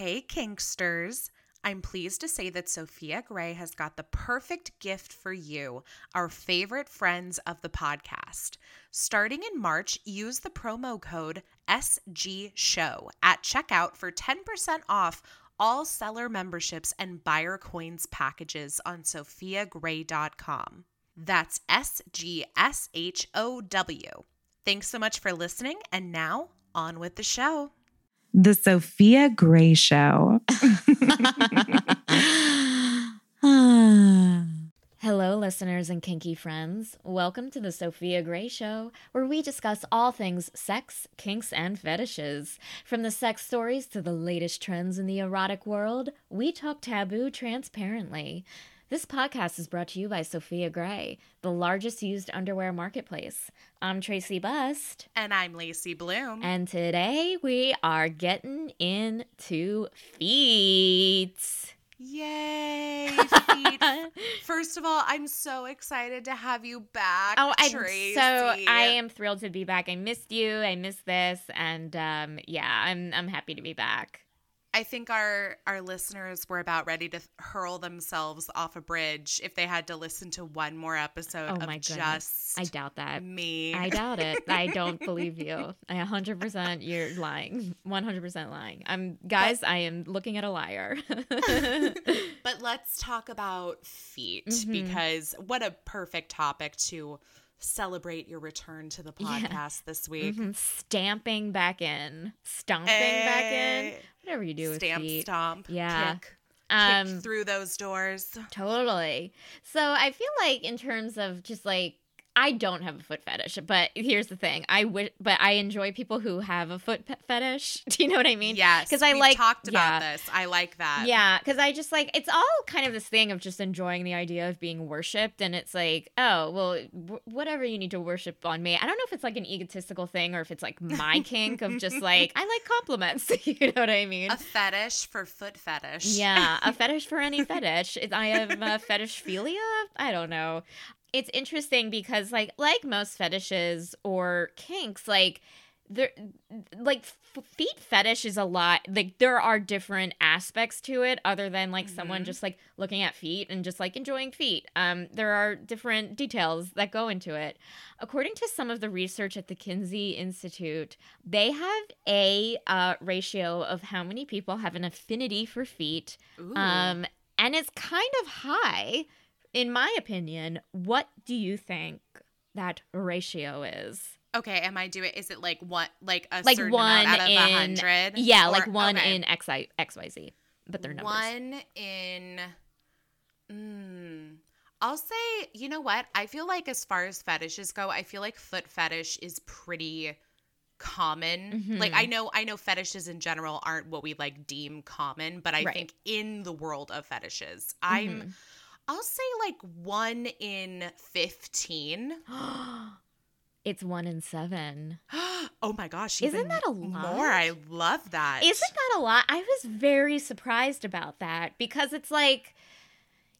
Hey, Kinksters. I'm pleased to say that Sophia Gray has got the perfect gift for you, our favorite friends of the podcast. Starting in March, use the promo code SGSHOW at checkout for 10% off all seller memberships and buyer coins packages on sophiagray.com. That's S G S H O W. Thanks so much for listening, and now on with the show. The Sophia Gray Show. Hello, listeners and kinky friends. Welcome to the Sophia Gray Show, where we discuss all things sex, kinks, and fetishes. From the sex stories to the latest trends in the erotic world, we talk taboo transparently. This podcast is brought to you by Sophia Gray, the largest used underwear marketplace. I'm Tracey Bust. And I'm Lacey Bloom. And today we are getting into feet. Yay, feet. First of all, I'm so excited to have you back. Oh, I'm Tracy. so I am thrilled to be back. I missed you. I missed this, and um, yeah, I'm I'm happy to be back. I think our our listeners were about ready to hurl themselves off a bridge if they had to listen to one more episode Oh of goodness, just I doubt that. me. I doubt it. I don't believe you. I 100% you're lying. 100% lying. I'm guys, I am looking at a liar. But let's talk about feet Mhm. because what a perfect topic to celebrate your return to the Yeah. podcast this week. Mhm. Stamping back in. Stomping back in. Whatever you do with Stamp, feet. stomp, Yeah. kick, Um, kick through those doors. Totally. So I feel like in terms of just like I don't have a foot fetish, but here's the thing: I wish, but I enjoy people who have a foot pe- fetish. Do you know what I mean? Yes. Because I like- talked about yeah. this. I like that. Yeah, because I just like it's all kind of this thing of just enjoying the idea of being worshipped, and it's like, oh, well, w- whatever you need to worship on me. I don't know if it's like an egotistical thing or if it's like my kink of just like I like compliments. you know what I mean? A fetish for foot fetish. Yeah, a fetish for any fetish. I have a fetishphilia. I don't know. It's interesting because, like, like most fetishes or kinks, like there, like f- feet fetish is a lot. Like there are different aspects to it, other than like someone Mhm. just like looking at feet and just like enjoying feet. Um, there are different details that go into it. According to some of the research at the Kinsey Institute, they have a uh, ratio of how many people have an affinity for feet Ooh. um, and it's kind of high, in my opinion. What do you think that ratio is? okay, am I doing? Is it like one, like a Like certain one amount out of in- hundred? Yeah, Or- like one okay. in X I X Y Z, but they're numbers. One in. Mm, I'll say, you know what? I feel like as far as fetishes go, I feel like foot fetish is pretty common. Like Mhm. I know I know fetishes in general aren't what we like deem common, but I Right. think in the world of fetishes, I'm Mhm. I'll say like 1 in 15. it's one in seven. oh my gosh, Isn't that a lot? More. I love that. Isn't that a lot? I was very surprised about that because it's like,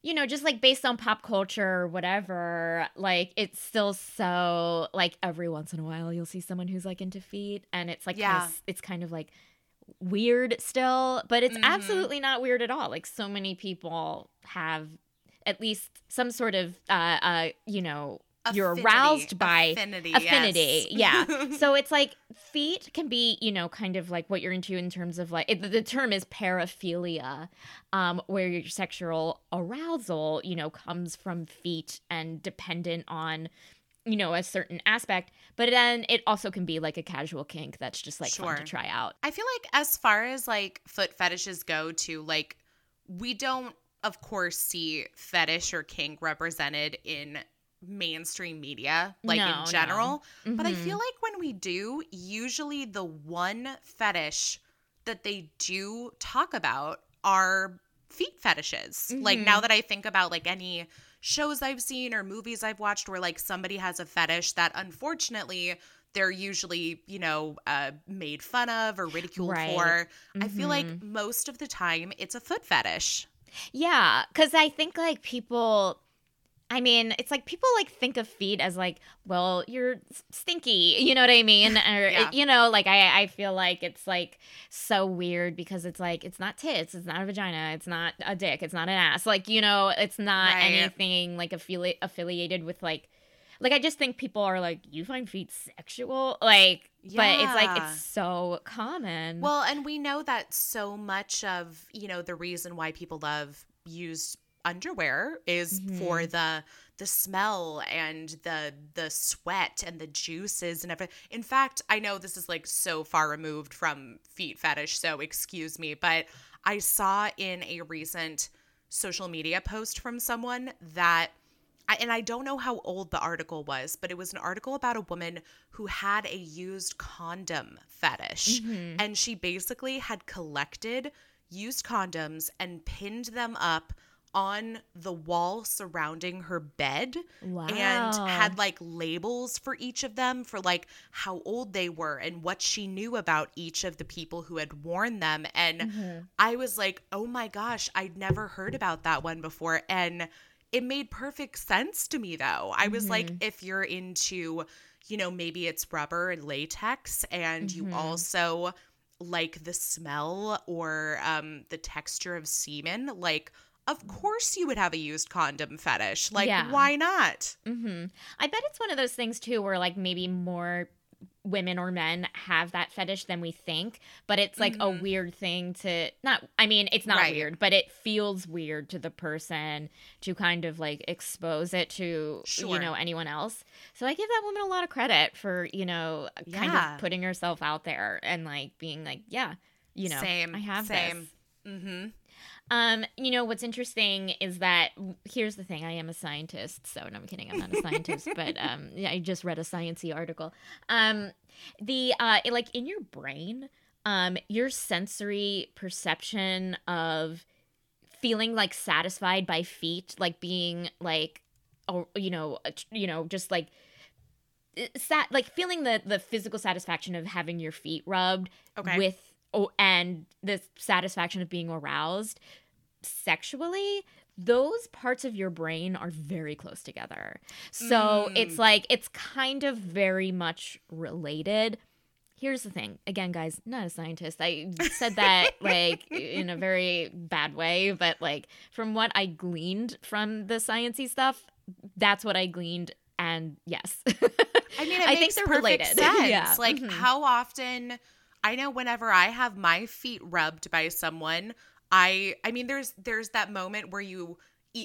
you know, just like based on pop culture or whatever, like it's still so like every once in a while you'll see someone who's like into feet and it's like Yeah. kind of, it's kind of like weird still, but it's Mhm. absolutely not weird at all. Like so many people have at least some sort of uh uh you know you're aroused by affinity. affinity. Yes. yeah. So it's like feet can be you know kind of like what you're into in terms of like it, the term is paraphilia um where your sexual arousal you know comes from feet and dependent on you know a certain aspect. But then it also can be like a casual kink that's just like fun to try out. I feel like as far as like foot fetishes go to like we don't of course see fetish or kink represented in mainstream media like No, in no. general but i Mhm. feel like when we do usually the one fetish that they do talk about are feet fetishes like Mhm. now that i think about like any shows i've seen or movies i've watched where like somebody has a fetish that unfortunately they're usually you know uh, made fun of or ridiculed Right. for i feel like Mhm. most of the time it's a foot fetish Yeah, because I think like people, I mean, it's like people like think of feet as like, well, you're stinky. You know what I mean? Or Yeah. you know, like I I feel like it's like so weird because it's like it's not tits, it's not a vagina, it's not a dick, it's not an ass. Like you know, it's not Right. anything like affili- affiliated with like. Like I just think people are like, you find feet sexual, like, but it's like it's so common. Well, and we know that so much of, you know, the reason why people love used underwear is for mm-hmm. the the smell and the the sweat and the juices and everything. In fact, I know this is like so far removed from feet fetish, so excuse me, but I saw in a recent social media post from someone that I- and I don't know how old the article was, but it was an article about a woman who had a used condom fetish. Mm-hmm. And she basically had collected used condoms and pinned them up on the wall surrounding her bed and had like labels for each of them for like how old they were and what she knew about each of the people who had worn them and mm-hmm. I was like, "Oh my gosh, I'd never heard about that one before." And it made perfect sense to me though. I was like, if you're into, you know, maybe it's rubber and latex and you also like the smell or um the texture of semen, like of course you would have a used condom fetish. Like Yeah. why not? hmm I bet it's one of those things too, where like maybe more women or men have that fetish than we think, but it's like a weird thing to not. I mean, it's not Right. weird, but it feels weird to the person to kind of like expose it to you know anyone else. So I give that woman a lot of credit for you know kind Yeah. of putting herself out there and like being like, yeah, you know, Same, I have same. this. Mm-hmm. Um, you know what's interesting is that here's the thing. I am a scientist, so no, I'm kidding. I'm not a scientist, but um, I just read a sciencey article. Um, the uh, like in your brain, um, your sensory perception of feeling like satisfied by feet, like being like, or you know, uh, you know, just like sat like feeling the the physical satisfaction of having your feet rubbed Okay. with oh, and the satisfaction of being aroused sexually those parts of your brain are very close together so Mm. it's like it's kind of very much related here's the thing again guys not a scientist i said that like in a very bad way but like from what i gleaned from the sciency stuff that's what i gleaned and yes I mean, I think they're related. sense. Yeah. Like, Mhm. how often? I know whenever I have my feet rubbed by someone, I, I mean, there's there's that moment where you,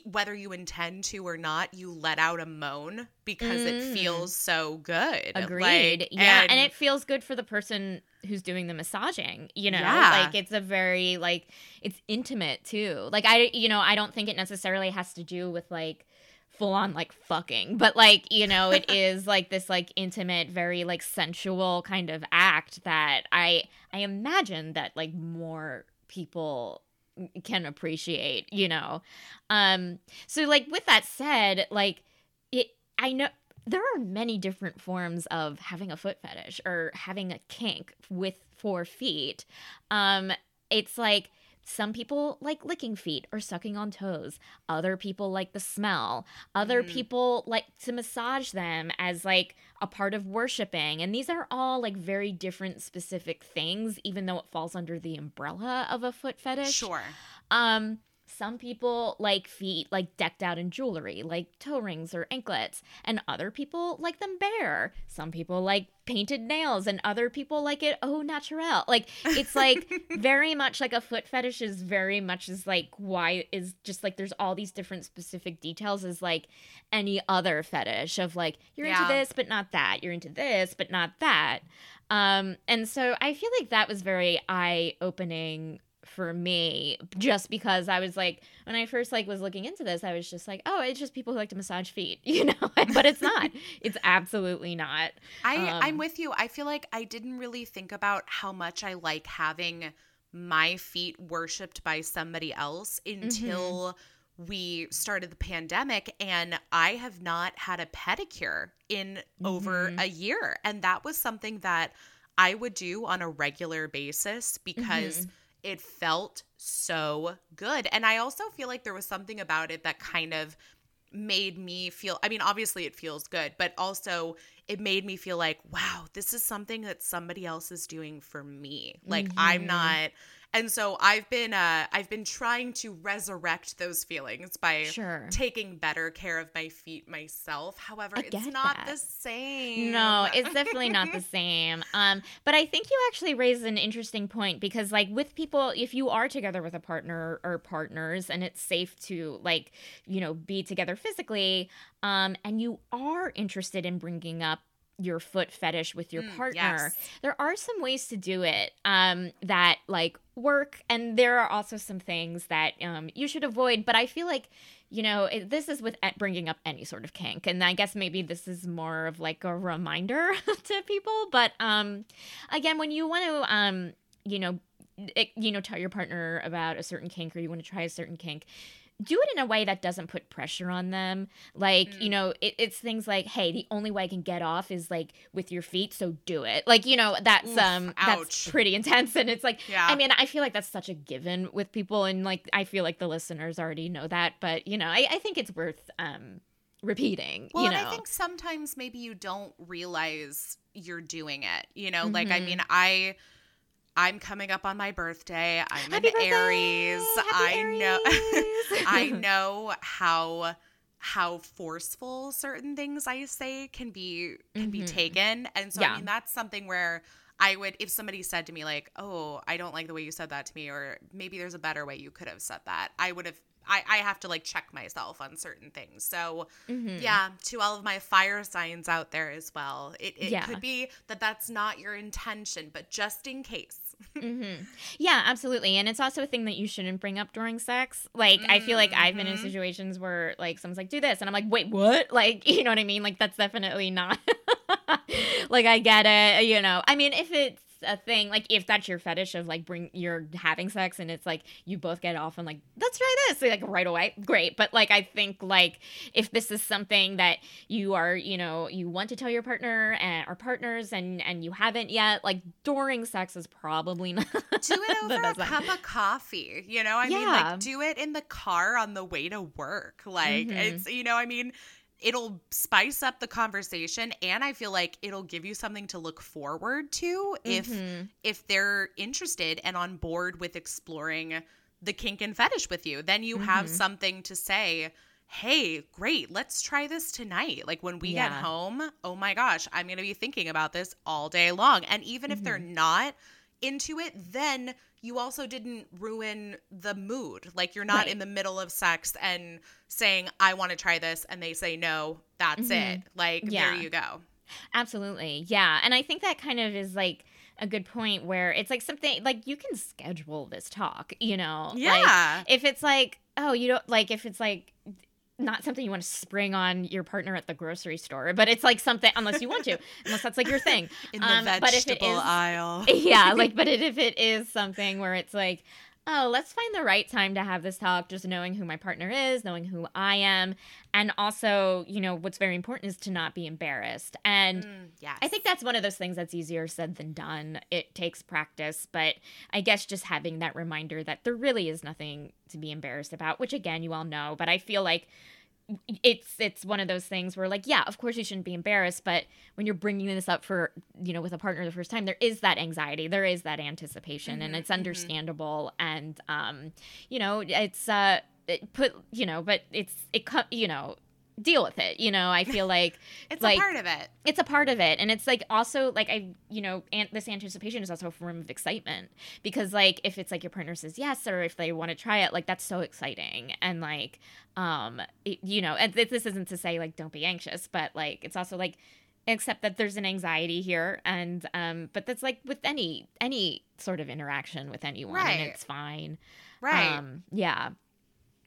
whether you intend to or not, you let out a moan because it Mm. feels so good. Agreed. Like, yeah, and, it feels good for the person who's doing the massaging, you know? Yeah. Like it's a very like it's intimate too. Like I you know, I don't think it necessarily has to do with like full on like fucking, but like, you know, it is like this like intimate, very like sensual kind of act that I I imagine that like more people can appreciate, you know. Um so like with that said, like it I know there are many different forms of having a foot fetish or having a kink with four feet. Um, it's like some people like licking feet or sucking on toes. Other people like the smell. Other Mm. people like to massage them as like a part of worshiping. And these are all like very different specific things, even though it falls under the umbrella of a foot fetish. sure. Um, some people like feet like decked out in jewelry, like toe rings or anklets, and other people like them bare. Some people like painted nails, and other people like it au naturel. Like it's like very much like a foot fetish is very much is like why is just like there's all these different specific details as like any other fetish of like you're Yeah. into this but not that, you're into this but not that. Um, and so I feel like that was very eye opening for me just because I was like when I first like was looking into this I was just like oh it's just people who like to massage feet you know? But it's not. It's absolutely not. I Um, I'm with you. I feel like I didn't really think about how much I like having my feet worshipped by somebody else until we started the pandemic and I have not had a pedicure in over Mhm. a year and that was something that I would do on a regular basis because it felt so good. And I also feel like there was something about it that kind of made me feel I mean obviously it feels good, but also it made me feel like wow, this is something that somebody else is doing for me. Like mm-hmm. I'm not and so I've been uh I've been trying to resurrect those feelings by sure. taking better care of my feet myself. However, it's not that. the same. No, it's definitely not the same. Um but I think you actually raise an interesting point because like with people if you are together with a partner or partners and it's safe to like, you know, be together physically um and you are interested in bringing up your foot fetish with your mm, partner yes. there are some ways to do it um, that like work. And there are also some things that um, you should avoid. But i feel like you know it, this is with bringing up any sort of kink. And i guess maybe this is more of like a reminder to people. But um again when you want to um you know it, you know tell your partner about a certain kink or you want to try a certain kink do it in a way that doesn't put pressure on them. Like, mm. you know, it, it's things like, hey, the only way I can get off is like with your feet, so do it. Like, you know, that's Oof, um ouch. that's pretty intense. And it's like yeah. I mean, I feel like that's such a given with people and like I feel like the listeners already know that, but you know, I, I think it's worth um repeating. Well, you know? and I think sometimes maybe you don't realize you're doing it. You know, mm-hmm. like I mm-hmm. mean, I I'm coming up on my birthday. I'm Happy an birthday! Aries. Happy I Aries. know I know how how forceful certain things I say can be can mm-hmm. be taken. And so yeah. I mean that's something where I would if somebody said to me like, "Oh, I don't like the way you said that to me," or maybe there's a better way you could have said that. I would have I, I have to like check myself on certain things. So mm-hmm. yeah, to all of my fire signs out there as well, it, it yeah. could be that that's not your intention, but just in case. Mm-hmm. Yeah, absolutely. And it's also a thing that you shouldn't bring up during sex. Like, mm-hmm. I feel like I've been in mm-hmm. situations where, like, someone's like, do this. And I'm like, wait, what? Like, you know what I mean? Like, that's definitely not. like, I get it. You know, I mean, if it's a thing like if that's your fetish of like bring you're having sex and it's like you both get off and like let's try this like right away great but like i think like if this is something that you are you know you want to tell your partner and or partners and and you haven't yet like during sex is probably not do it over a cup of coffee you know i yeah. mean like do it in the car on the way to work like mm-hmm. it's you know i mean it'll spice up the conversation and i feel like it'll give you something to look forward to if mm-hmm. if they're interested and on board with exploring the kink and fetish with you then you mm-hmm. have something to say hey great let's try this tonight like when we yeah. get home oh my gosh i'm going to be thinking about this all day long and even mm-hmm. if they're mm-hmm. not into it then you also didn't ruin the mood. Like you're not right. in the middle of sex and saying, I want to try this, and they say no, that's mm-hmm. it. Like, yeah. there you go. Absolutely. Yeah. And I think that kind of is like, a good point where it's like something like you can schedule this talk, you know? Yeah. Like, if it's like, oh, you don't like if it's like not something you want to spring on your partner at the grocery store, but it's like something unless you want to, unless that's like your thing. In the um, vegetable but if it is, aisle. yeah, like but if it is something where it's like, oh, let's find the right time to have this talk, just knowing who my partner is, knowing who I am. And also, you know, what's very important is to not be embarrassed. And mm, yes. I think that's one of those things that's easier said than done. It takes practice, but I guess just having that reminder that there really is nothing to be embarrassed about, which again, you all know, but I feel like it's it's one of those things where like yeah of course you shouldn't be embarrassed but when you're bringing this up for you know with a partner the first time there is that anxiety there is that anticipation mm-hmm, and it's mm-hmm. understandable mm-hmm. and um you know it's uh it put you know but it's it you know deal with it you know? I feel like it's like, a part of it. it's a part of it. And it's like also like i you know and this anticipation is also a form of excitement because like if it's like your partner says yes or if they want to try it like that's so exciting. And like um it, you know and this isn't to say like don't be anxious but like it's also like except that there's an anxiety here and um but that's like with any any sort of interaction with anyone right. and it's fine. Right. Um yeah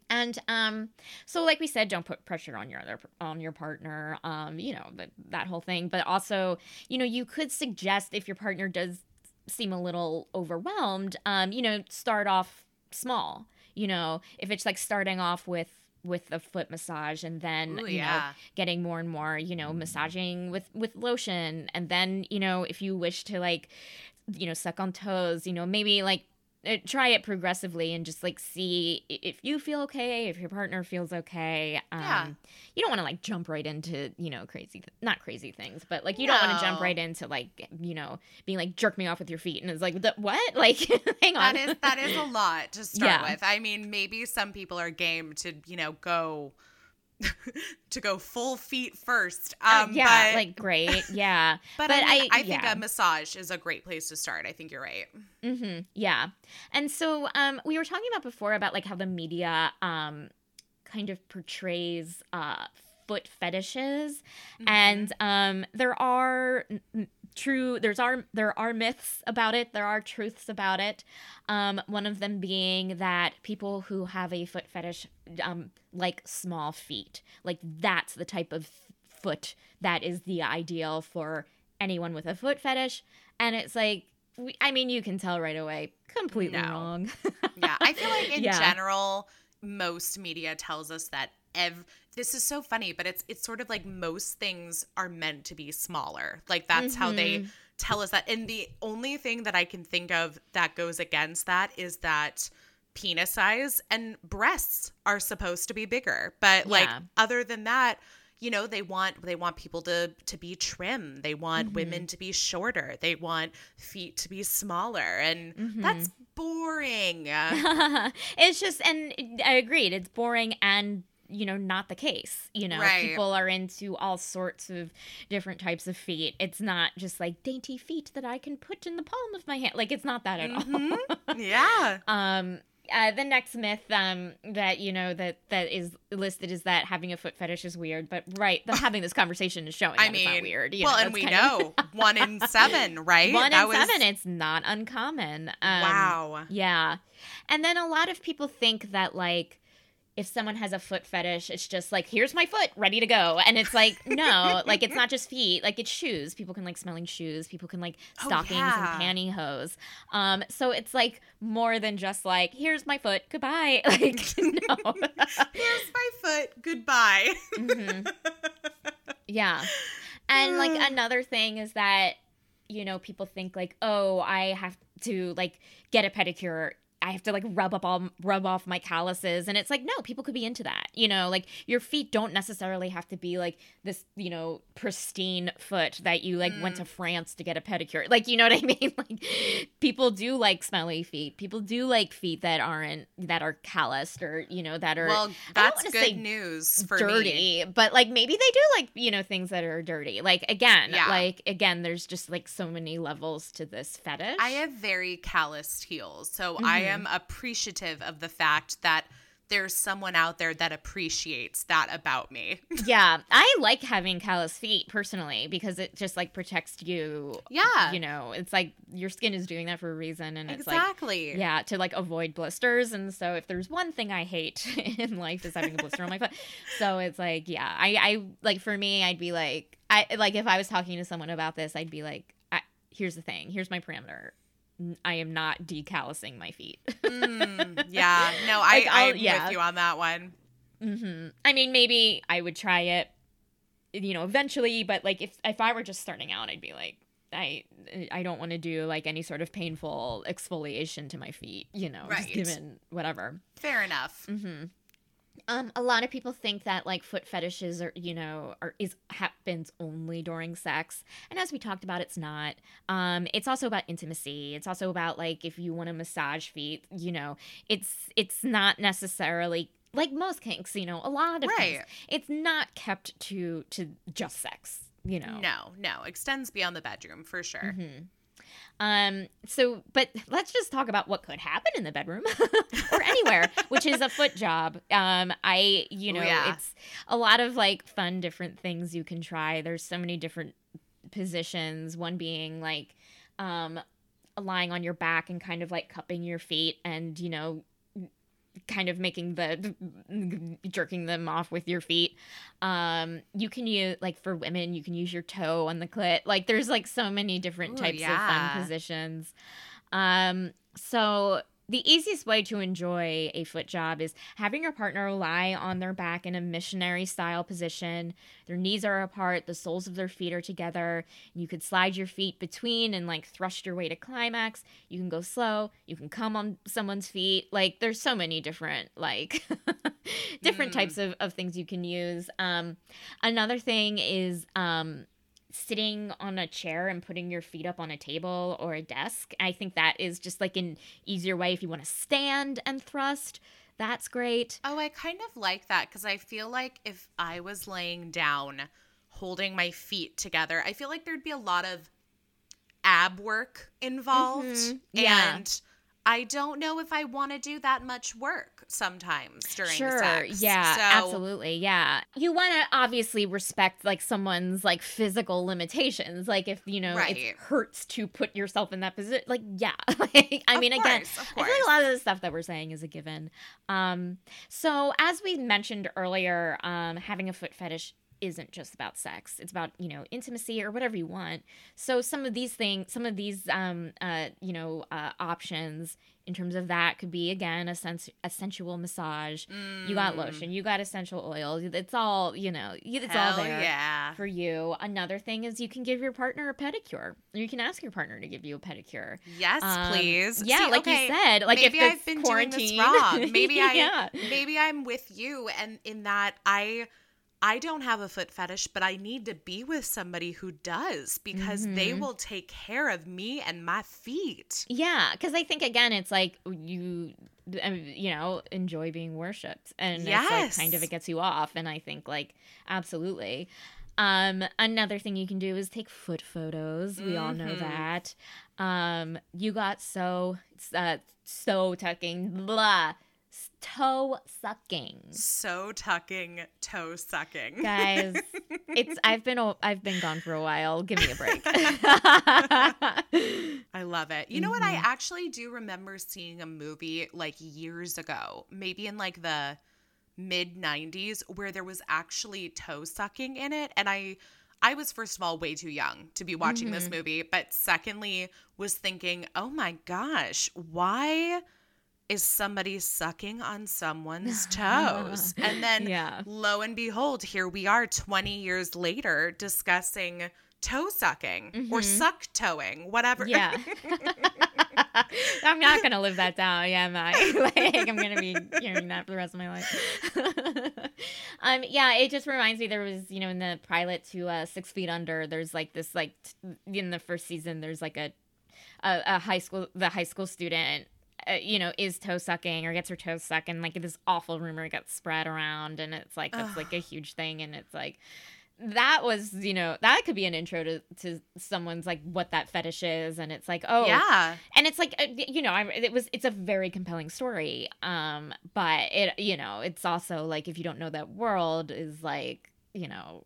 and um, so, like we said, don't put pressure on your other on your partner. Um, you know that that whole thing. But also, you know, you could suggest if your partner does seem a little overwhelmed, um, you know, start off small. You know, if it's like starting off with with the foot massage and then Ooh, you yeah. know getting more and more you know massaging with with lotion and then you know if you wish to like you know suck on toes you know maybe like try it progressively and just like see if you feel okay, if your partner feels okay. Um, Yeah. You don't want to like jump right into you know crazy, th- not crazy things, but like you don't want to jump right into like you know being like jerk me off with your feet and it's like the, what like hang on That is that is a lot to start Yeah. with. I mean, maybe some people are game to you know go to go full feet first. Uh, Um, yeah but, like great yeah but, but I, mean, I- I think yeah. a massage is a great place to start. I think you're right. Mm-hmm. Yeah. And so um, we were talking about before about like how the media um, kind of portrays uh, foot fetishes, Mm-hmm. and um, there are n- true there's are there are myths about it. There are truths about it. Um, one of them being that people who have a foot fetish um, like small feet, like that's the type of foot that is the ideal for anyone with a foot fetish. And it's like, we- I mean, you can tell right away, completely No. wrong. yeah, I feel like in Yeah. general, most media tells us that ev- this is so funny, but it's it's sort of like most things are meant to be smaller. Like that's how they Mhm. tell us that. And the only thing that I can think of that goes against that is that penis size and breasts are supposed to be bigger. But like other than that, you know, they want they want people to to be trim. They want Mm-hmm. women to be shorter. They want feet to be smaller. And that's Mm-hmm. boring. it's just, and I agreed, it's boring and you know not the case you know Right. people are into all sorts of different types of feet it's not just like dainty feet that i can put in the palm of my hand like it's not that at all Mhm. yeah. Um, uh, the next myth um, that you know that that is listed is that having a foot fetish is weird, but right, the, having this conversation is showing I mean, weird. you well, know, and we kind of- know one in seven, right? one That in was- seven. It's not uncommon. Um, wow. Yeah, and then a lot of people think that like if someone has a foot fetish, it's just like here's my foot ready to go, and it's like no, like it's not just feet, like it's shoes. People can like smelling shoes. People can like Oh, stockings yeah. and pantyhose. Um, so it's like more than just like here's my foot, goodbye. Like no. Here's my foot. Goodbye. Mhm. Yeah. And like another thing is that you know people think like oh I have to like get a pedicure I have to like rub up all rub off my calluses and it's like no people could be into that you know like your feet don't necessarily have to be like this you know pristine foot that you like went to France to get a pedicure like you know what I mean like people do like smelly feet people do like feet that aren't that are calloused or you know that are Well, that's good news for dirty, me. but like maybe they do like you know things that are dirty. Like again, Yeah. like again, there's just like so many levels to this fetish. I have very calloused heels, so I Mm-hmm. Am appreciative of the fact that there's someone out there that appreciates that about me. yeah, I like having callous feet personally because it just like protects you. Yeah. you know, it's like your skin is doing that for a reason, and it's like exactly. yeah to like avoid blisters and so if there's one thing i hate in life is having a blister on my foot so it's like yeah i i like for me i'd be like i like if i was talking to someone about this i'd be like I, here's the thing here's my parameter i am not decallousing my feet Mm, yeah. No, I, Like, I'm yeah. with you on that one. hmm i mean maybe i would try it you know eventually but like if if i were just starting out i'd be like I I don't want to do like any sort of painful exfoliation to my feet, you know, just Right. given whatever. Fair enough. hmm Um, a lot of people think that like foot fetishes are, you know, are is happens only during sex, and as we talked about, it's not. Um, it's also about intimacy. It's also about like if you want to massage feet, you know, it's it's not necessarily like most kinks, you know, a lot of Right. kinks. It's not kept to to just sex, you know. No, no. Extends beyond the bedroom for sure. Mhm. Um, so, but let's just talk about what could happen in the bedroom or anywhere, which is a foot job. Um, I, you know, Yeah. it's a lot of like fun, different things you can try. There's so many different positions. One being like, um, lying on your back and kind of like cupping your feet and, you know, kind of making the jerking them off with your feet. Um, you can use like for women, you can use your toe on the clit. Like there's like so many different Ooh, types of fun positions. Um, so the easiest way to enjoy a foot job is having your partner lie on their back in a missionary style position. Their knees are apart, the soles of their feet are together. You could slide your feet between and like thrust your way to climax. You can go slow, you can come on someone's feet. Like there's so many different like different mm. types of, of things you can use. Um another thing is um sitting on a chair and putting your feet up on a table or a desk. I think that is just like an easier way if you want to stand and thrust. That's great. Oh, I kind of like that because I feel like if I was laying down holding my feet together, I feel like there'd be a lot of ab work involved. Mm-hmm. Yeah. And I don't know if I want to do that much work sometimes during sure, sex. Yeah, so, absolutely. Yeah. You want to obviously respect like someone's like physical limitations. Like if, you know, right. it hurts to put yourself in that position. Like, yeah. like, I of mean, course, again, I feel like a lot of the stuff that we're saying is a given. Um, so as we mentioned earlier, um, having a foot fetish isn't just about sex. It's about, you know, intimacy or whatever you want. So some of these things, some of these, um, uh, you know, uh, options in terms of that could be again a sense a sensual massage. Mm. You got mm. lotion, you got essential oils. It's all, you know, it's Hell all there yeah. for you. Another thing is you can give your partner a pedicure. You can ask your partner to give you a pedicure. Yes, um, please. Yeah, See, like okay, you said, like maybe if I've been quarantine, doing this wrong. Maybe I yeah. maybe I'm with you and in that I I don't have a foot fetish, but I need to be with somebody who does because mm-hmm. they will take care of me and my feet. Yeah, because I think again, it's like you, you know, enjoy being worshipped, and yes. it's like kind of it gets you off. And I think like absolutely. Um, another thing you can do is take foot photos. We mm-hmm. all know mm-hmm. that. Um, you got so uh, so tucking blah toe sucking. So tucking, toe sucking. Guys, it's I've been I've been gone for a while. Give me a break. I love it. You know what? I mm-hmm. actually do remember seeing a movie like years ago, maybe in like the mid 90s where there was actually toe sucking in it and I I was first of all way too young to be watching mm-hmm. this movie, but secondly was thinking, "Oh my gosh, why is somebody sucking on someone's toes. and then yeah. lo and behold, here we are 20 years later discussing toe sucking mm-hmm. or suck toeing, whatever. Yeah. I'm not gonna live that down, yeah, am I? like I'm gonna be hearing that for the rest of my life. um, yeah, it just reminds me there was, you know, in the pilot to uh, Six Feet Under, there's like this, like t- in the first season, there's like a, a, a high school, the high school student uh, you know, is toe sucking or gets her toes sucked, and like this awful rumor gets spread around, and it's like that's Ugh. like a huge thing, and it's like that was you know that could be an intro to to someone's like what that fetish is and it's like oh yeah and it's like uh, you know I, it was it's a very compelling story um but it you know it's also like if you don't know that world is like you know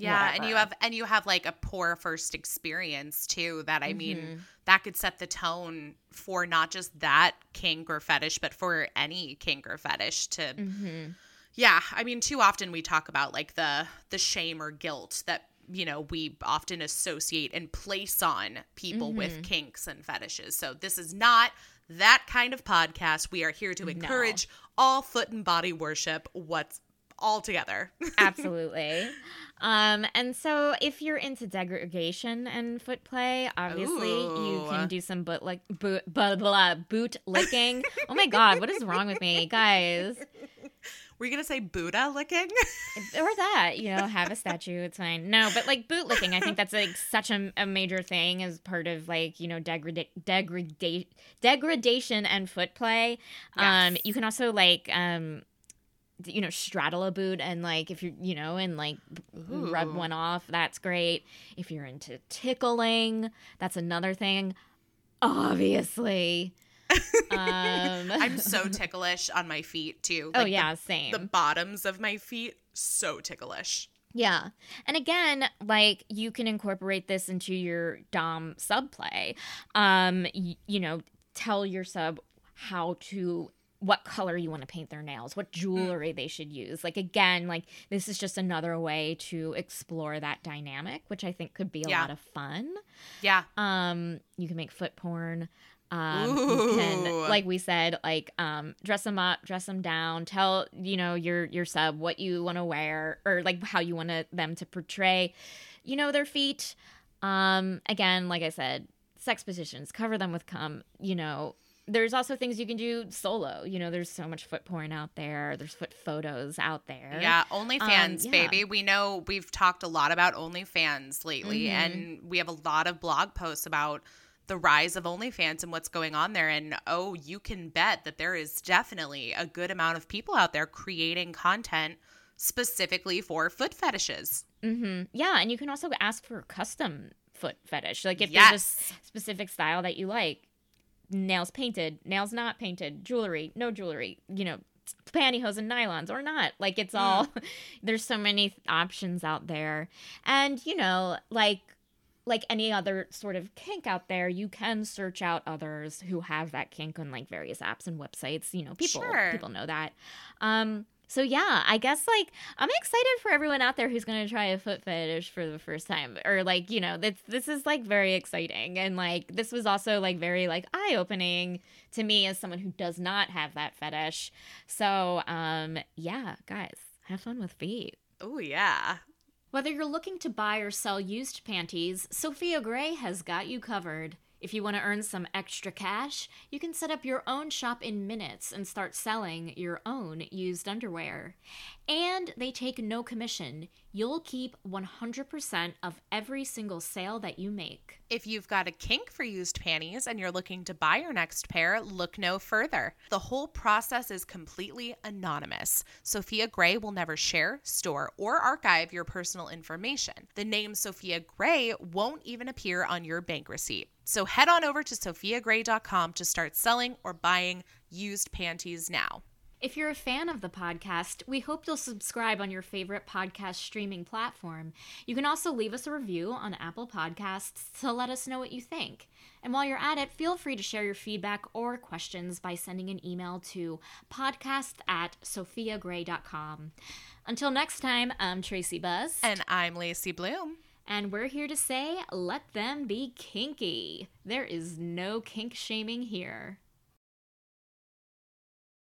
yeah whatever. and you have and you have like a poor first experience too that i mm-hmm. mean that could set the tone for not just that kink or fetish but for any kink or fetish to mm-hmm. yeah i mean too often we talk about like the the shame or guilt that you know we often associate and place on people mm-hmm. with kinks and fetishes so this is not that kind of podcast we are here to encourage no. all foot and body worship what's all together. Absolutely. Um, and so if you're into degradation and foot play, obviously Ooh. you can do some boot like boot blah, blah, boot licking. oh my god, what is wrong with me, guys? Were you gonna say Buddha licking? or that, you know, have a statue, it's fine. No, but like boot licking, I think that's like such a, a major thing as part of like, you know, degrada- degrada- degradation and foot play. Yes. Um, you can also like um you know straddle a boot and like if you're you know and like Ooh. rub one off that's great if you're into tickling that's another thing obviously um i'm so ticklish on my feet too oh, like oh yeah the, same the bottoms of my feet so ticklish yeah. And again, like you can incorporate this into your dom sub play. Um y- you know, tell your sub how to what color you want to paint their nails, what mm. jewelry they should use. Like again, like this is just another way to explore that dynamic, which I think could be a yeah. lot of fun. Yeah. Um, you can make foot porn. Um, you can, like we said, like um, dress them up, dress them down. Tell you know your your sub what you want to wear or like how you want them to portray, you know, their feet. Um, again, like I said, sex positions, cover them with cum. You know, there's also things you can do solo. You know, there's so much foot porn out there. There's foot photos out there. Yeah, OnlyFans, um, yeah. baby. We know we've talked a lot about OnlyFans lately, mm-hmm. and we have a lot of blog posts about the rise of OnlyFans and what's going on there. And oh, you can bet that there is definitely a good amount of people out there creating content specifically for foot fetishes. Mm-hmm. Yeah, and you can also ask for custom foot fetish. Like if yes. there's a specific style that you like, nails painted, nails not painted, jewelry, no jewelry, you know, pantyhose and nylons or not. Like it's all there's so many options out there. And you know, like like any other sort of kink out there, you can search out others who have that kink on like various apps and websites. You know, people sure. people know that. Um, so yeah, I guess like I'm excited for everyone out there who's gonna try a foot fetish for the first time, or like you know this this is like very exciting, and like this was also like very like eye opening to me as someone who does not have that fetish. So um yeah, guys, have fun with feet. Oh yeah, whether you're looking to buy or sell used panties, Sophia Gray has got you covered. If you want to earn some extra cash, you can set up your own shop in minutes and start selling your own used underwear. And they take no commission. You'll keep 100% of every single sale that you make. If you've got a kink for used panties and you're looking to buy your next pair, look no further. The whole process is completely anonymous. Sophia Gray will never share, store, or archive your personal information. The name Sophia Gray won't even appear on your bank receipt. So head on over to sophiagray.com to start selling or buying used panties now. If you're a fan of the podcast, we hope you'll subscribe on your favorite podcast streaming platform. You can also leave us a review on Apple Podcasts to let us know what you think. And while you're at it, feel free to share your feedback or questions by sending an email to podcast at sophiagray.com. Until next time, I'm Tracey Buzz. And I'm Lacey Bloom. And we're here to say, let them be kinky. There is no kink shaming here.